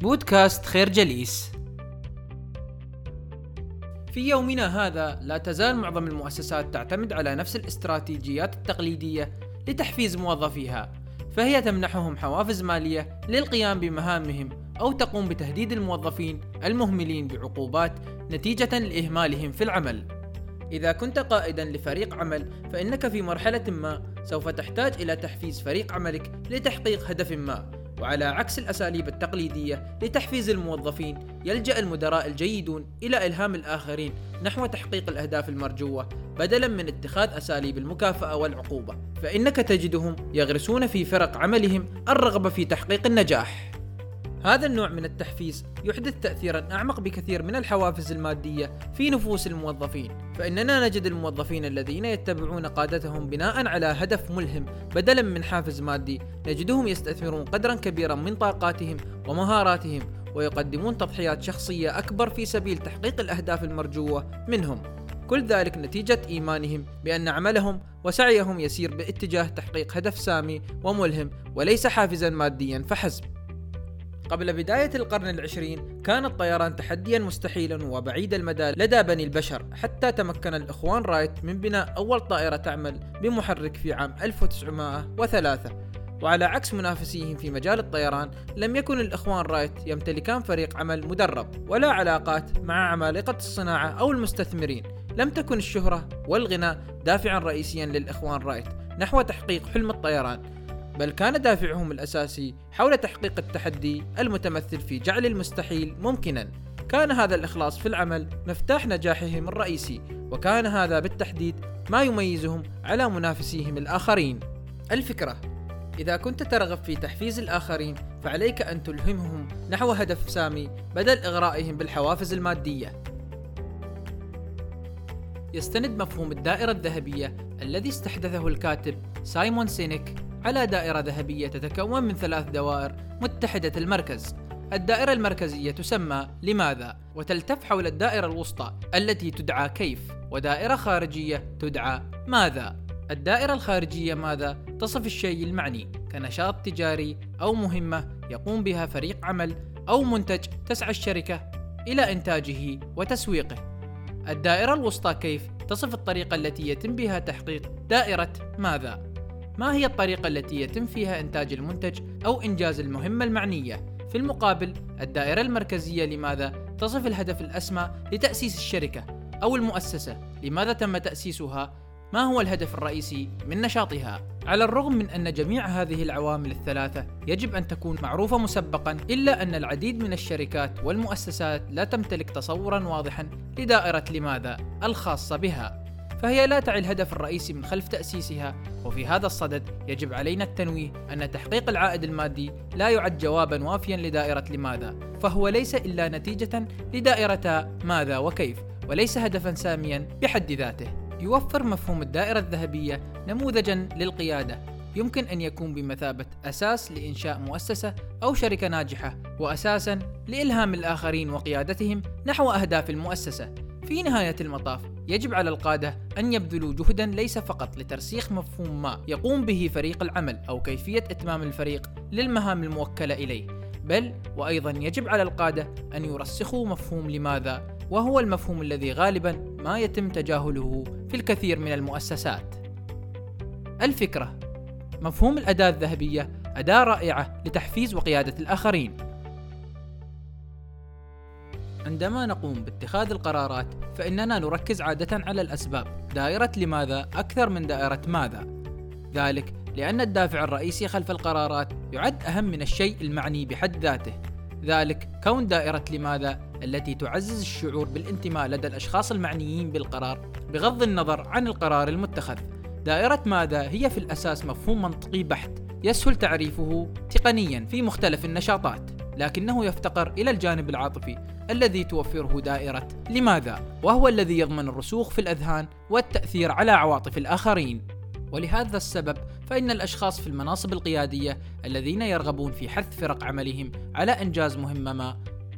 بودكاست خير جليس. في يومنا هذا لا تزال معظم المؤسسات تعتمد على نفس الاستراتيجيات التقليدية لتحفيز موظفيها فهي تمنحهم حوافز مالية للقيام بمهامهم أو تقوم بتهديد الموظفين المهملين بعقوبات نتيجة لإهمالهم في العمل. إذا كنت قائدا لفريق عمل فإنك في مرحلة ما سوف تحتاج إلى تحفيز فريق عملك لتحقيق هدف ما. وعلى عكس الأساليب التقليدية لتحفيز الموظفين يلجأ المدراء الجيدون إلى إلهام الآخرين نحو تحقيق الأهداف المرجوة بدلا من اتخاذ أساليب المكافأة والعقوبة فإنك تجدهم يغرسون في فرق عملهم الرغبة في تحقيق النجاح. هذا النوع من التحفيز يحدث تأثيرا أعمق بكثير من الحوافز المادية في نفوس الموظفين فإننا نجد الموظفين الذين يتبعون قادتهم بناء على هدف ملهم بدلا من حافز مادي نجدهم يستثمرون قدرا كبيرا من طاقاتهم ومهاراتهم ويقدمون تضحيات شخصية أكبر في سبيل تحقيق الأهداف المرجوة منهم. كل ذلك نتيجة إيمانهم بأن عملهم وسعيهم يسير باتجاه تحقيق هدف سامي وملهم وليس حافزا ماديا فحسب. قبل بداية القرن العشرين كان الطيران تحديا مستحيلا وبعيد المدى لدى بني البشر حتى تمكن الإخوان رايت من بناء أول طائرة تعمل بمحرك في عام 1903 وعلى عكس منافسيهم في مجال الطيران لم يكن الإخوان رايت يمتلكان فريق عمل مدرب ولا علاقات مع عمالقة الصناعة أو المستثمرين. لم تكن الشهرة والغنى دافعا رئيسيا للإخوان رايت نحو تحقيق حلم الطيران. بل كان دافعهم الأساسي حول تحقيق التحدي المتمثل في جعل المستحيل ممكنا. كان هذا الإخلاص في العمل مفتاح نجاحهم الرئيسي وكان هذا بالتحديد ما يميزهم على منافسيهم الآخرين. الفكرة إذا كنت ترغب في تحفيز الآخرين فعليك أن تلهمهم نحو هدف سامي بدل إغرائهم بالحوافز المادية. يستند مفهوم الدائرة الذهبية الذي استحدثه الكاتب سايمون سينيك على دائرة ذهبية تتكون من ثلاث دوائر متحدة المركز. الدائرة المركزية تسمى لماذا؟ وتلتف حول الدائرة الوسطى التي تدعى كيف ودائرة خارجية تدعى ماذا؟ الدائرة الخارجية ماذا؟ تصف الشيء المعني كنشاط تجاري أو مهمة يقوم بها فريق عمل أو منتج تسعى الشركة إلى إنتاجه وتسويقه. الدائرة الوسطى كيف؟ تصف الطريقة التي يتم بها تحقيق دائرة ماذا؟ ما هي الطريقة التي يتم فيها إنتاج المنتج أو إنجاز المهمة المعنية؟ في المقابل الدائرة المركزية لماذا تصف الهدف الأسمى لتأسيس الشركة أو المؤسسة؟ لماذا تم تأسيسها؟ ما هو الهدف الرئيسي من نشاطها؟ على الرغم من أن جميع هذه العوامل الثلاثة يجب أن تكون معروفة مسبقا إلا أن العديد من الشركات والمؤسسات لا تمتلك تصورا واضحا لدائرة لماذا الخاصة بها. فهي لا تعي الهدف الرئيسي من خلف تأسيسها وفي هذا الصدد يجب علينا التنويه أن تحقيق العائد المادي لا يعد جوابا وافيا لدائرة لماذا فهو ليس إلا نتيجة لدائرة ماذا وكيف وليس هدفا ساميا بحد ذاته. يوفر مفهوم الدائرة الذهبية نموذجا للقيادة. يمكن أن يكون بمثابة أساس لإنشاء مؤسسة أو شركة ناجحة وأساسا لإلهام الآخرين وقيادتهم نحو أهداف المؤسسة. في نهاية المطاف يجب على القادة أن يبذلوا جهدا ليس فقط لترسيخ مفهوم ما يقوم به فريق العمل أو كيفية إتمام الفريق للمهام الموكلة إليه بل وأيضا يجب على القادة أن يرسخوا مفهوم لماذا وهو المفهوم الذي غالبا ما يتم تجاهله في الكثير من المؤسسات. الفكرة مفهوم الأداة الذهبية أداة رائعة لتحفيز وقيادة الآخرين. عندما نقوم باتخاذ القرارات فإننا نركز عادة على الأسباب. دائرة لماذا أكثر من دائرة ماذا؟ ذلك لأن الدافع الرئيسي خلف القرارات يعد أهم من الشيء المعني بحد ذاته. ذلك كون دائرة لماذا التي تعزز الشعور بالانتماء لدى الأشخاص المعنيين بالقرار بغض النظر عن القرار المتخذ. دائرة ماذا هي في الأساس مفهوم منطقي بحت يسهل تعريفه تقنيا في مختلف النشاطات. لكنه يفتقر إلى الجانب العاطفي الذي توفره دائرة لماذا؟ وهو الذي يضمن الرسوخ في الأذهان والتأثير على عواطف الآخرين. ولهذا السبب فإن الأشخاص في المناصب القيادية الذين يرغبون في حث فرق عملهم على إنجاز مهمة ما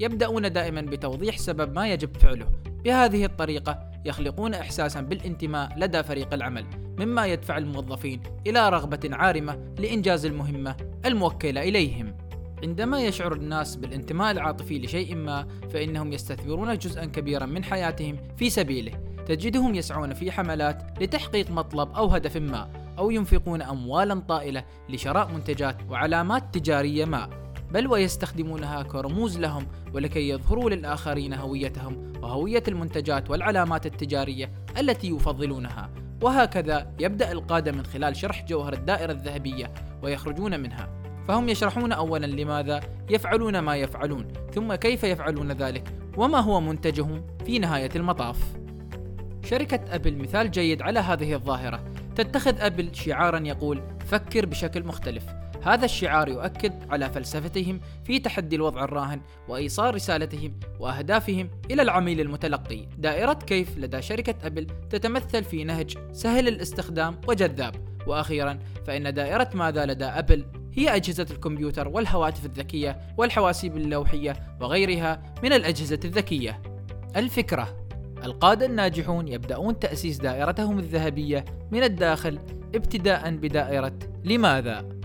يبدأون دائما بتوضيح سبب ما يجب فعله. بهذه الطريقة يخلقون إحساسا بالانتماء لدى فريق العمل مما يدفع الموظفين إلى رغبة عارمة لإنجاز المهمة الموكلة إليهم. عندما يشعر الناس بالانتماء العاطفي لشيء ما فإنهم يستثمرون جزءا كبيرا من حياتهم في سبيله. تجدهم يسعون في حملات لتحقيق مطلب أو هدف ما أو ينفقون أموالا طائلة لشراء منتجات وعلامات تجارية ما. بل ويستخدمونها كرموز لهم ولكي يظهروا للآخرين هويتهم وهوية المنتجات والعلامات التجارية التي يفضلونها. وهكذا يبدأ القادة من خلال شرح جوهر الدائرة الذهبية ويخرجون منها. فهم يشرحون أولا لماذا يفعلون ما يفعلون ثم كيف يفعلون ذلك وما هو منتجهم في نهاية المطاف. شركة أبل مثال جيد على هذه الظاهرة. تتخذ أبل شعارا يقول فكر بشكل مختلف. هذا الشعار يؤكد على فلسفتهم في تحدي الوضع الراهن وإيصال رسالتهم وأهدافهم إلى العميل المتلقي. دائرة كيف لدى شركة أبل تتمثل في نهج سهل الاستخدام وجذاب، وأخيرا فإن دائرة ماذا لدى أبل هي أجهزة الكمبيوتر والهواتف الذكية والحواسيب اللوحية وغيرها من الأجهزة الذكية. الفكرة القادة الناجحون يبدأون تأسيس دائرتهم الذهبية من الداخل ابتداء بدائرة لماذا؟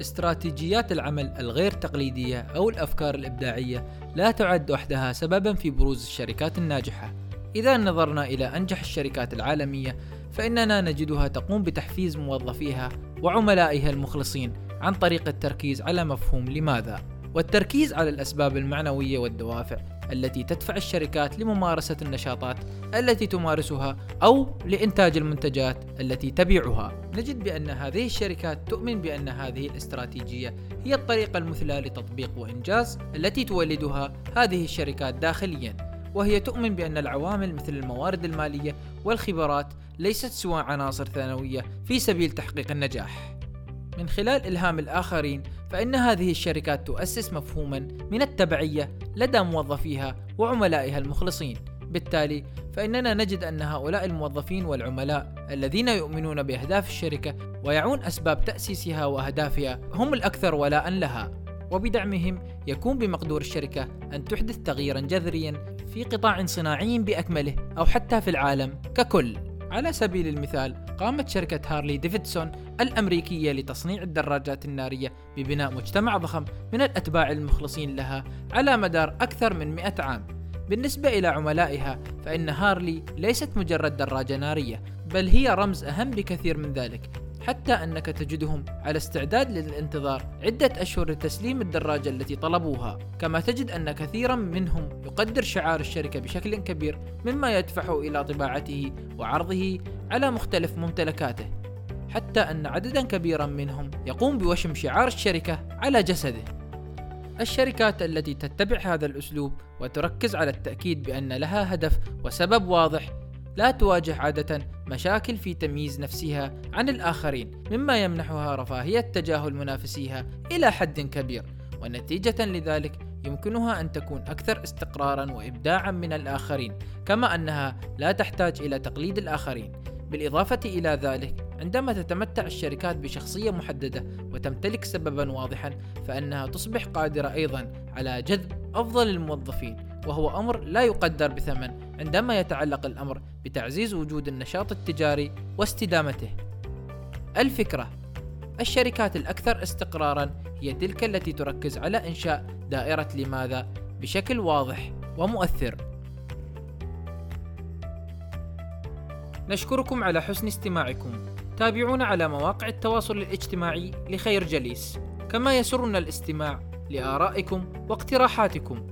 استراتيجيات العمل الغير تقليدية أو الأفكار الإبداعية لا تعد وحدها سببا في بروز الشركات الناجحة. إذا نظرنا إلى أنجح الشركات العالمية فإننا نجدها تقوم بتحفيز موظفيها وعملائها المخلصين عن طريق التركيز على مفهوم لماذا والتركيز على الأسباب المعنوية والدوافع التي تدفع الشركات لممارسة النشاطات التي تمارسها أو لإنتاج المنتجات التي تبيعها. نجد بأن هذه الشركات تؤمن بأن هذه الاستراتيجية هي الطريقة المثلى لتطبيق وإنجاز التي تولدها هذه الشركات داخليا. وهي تؤمن بأن العوامل مثل الموارد المالية والخبرات ليست سوى عناصر ثانوية في سبيل تحقيق النجاح. من خلال إلهام الآخرين فإن هذه الشركات تؤسس مفهوما من التبعية لدى موظفيها وعملائها المخلصين. بالتالي فإننا نجد أن هؤلاء الموظفين والعملاء الذين يؤمنون بأهداف الشركة ويعون أسباب تأسيسها وأهدافها هم الأكثر ولاء لها. وبدعمهم يكون بمقدور الشركة أن تحدث تغييرا جذريا في قطاع صناعي بأكمله أو حتى في العالم ككل. على سبيل المثال قامت شركة هارلي ديفيدسون الأمريكية لتصنيع الدراجات النارية ببناء مجتمع ضخم من الأتباع المخلصين لها على مدار أكثر من 100 عام. بالنسبة إلى عملائها فإن هارلي ليست مجرد دراجة نارية بل هي رمز أهم بكثير من ذلك. حتى أنك تجدهم على استعداد للانتظار عدة أشهر لتسليم الدراجة التي طلبوها. كما تجد أن كثيرا منهم يقدر شعار الشركة بشكل كبير مما يدفعه إلى طباعته وعرضه على مختلف ممتلكاته. حتى أن عددا كبيرا منهم يقوم بوشم شعار الشركة على جسده. الشركات التي تتبع هذا الأسلوب وتركز على التأكيد بأن لها هدف وسبب واضح لا تواجه عادة مشاكل في تمييز نفسها عن الآخرين مما يمنحها رفاهية تجاهل منافسيها إلى حد كبير ونتيجة لذلك يمكنها أن تكون أكثر استقرارا وإبداعا من الآخرين كما أنها لا تحتاج إلى تقليد الآخرين. بالإضافة إلى ذلك عندما تتمتع الشركات بشخصية محددة وتمتلك سببا واضحا فإنها تصبح قادرة أيضا على جذب أفضل الموظفين. وهو أمر لا يقدر بثمن عندما يتعلق الأمر بتعزيز وجود النشاط التجاري واستدامته. الفكرة الشركات الأكثر استقرارا هي تلك التي تركز على إنشاء دائرة لماذا بشكل واضح ومؤثر. نشكركم على حسن استماعكم. تابعونا على مواقع التواصل الاجتماعي لخير جليس. كما يسرنا الاستماع لآرائكم واقتراحاتكم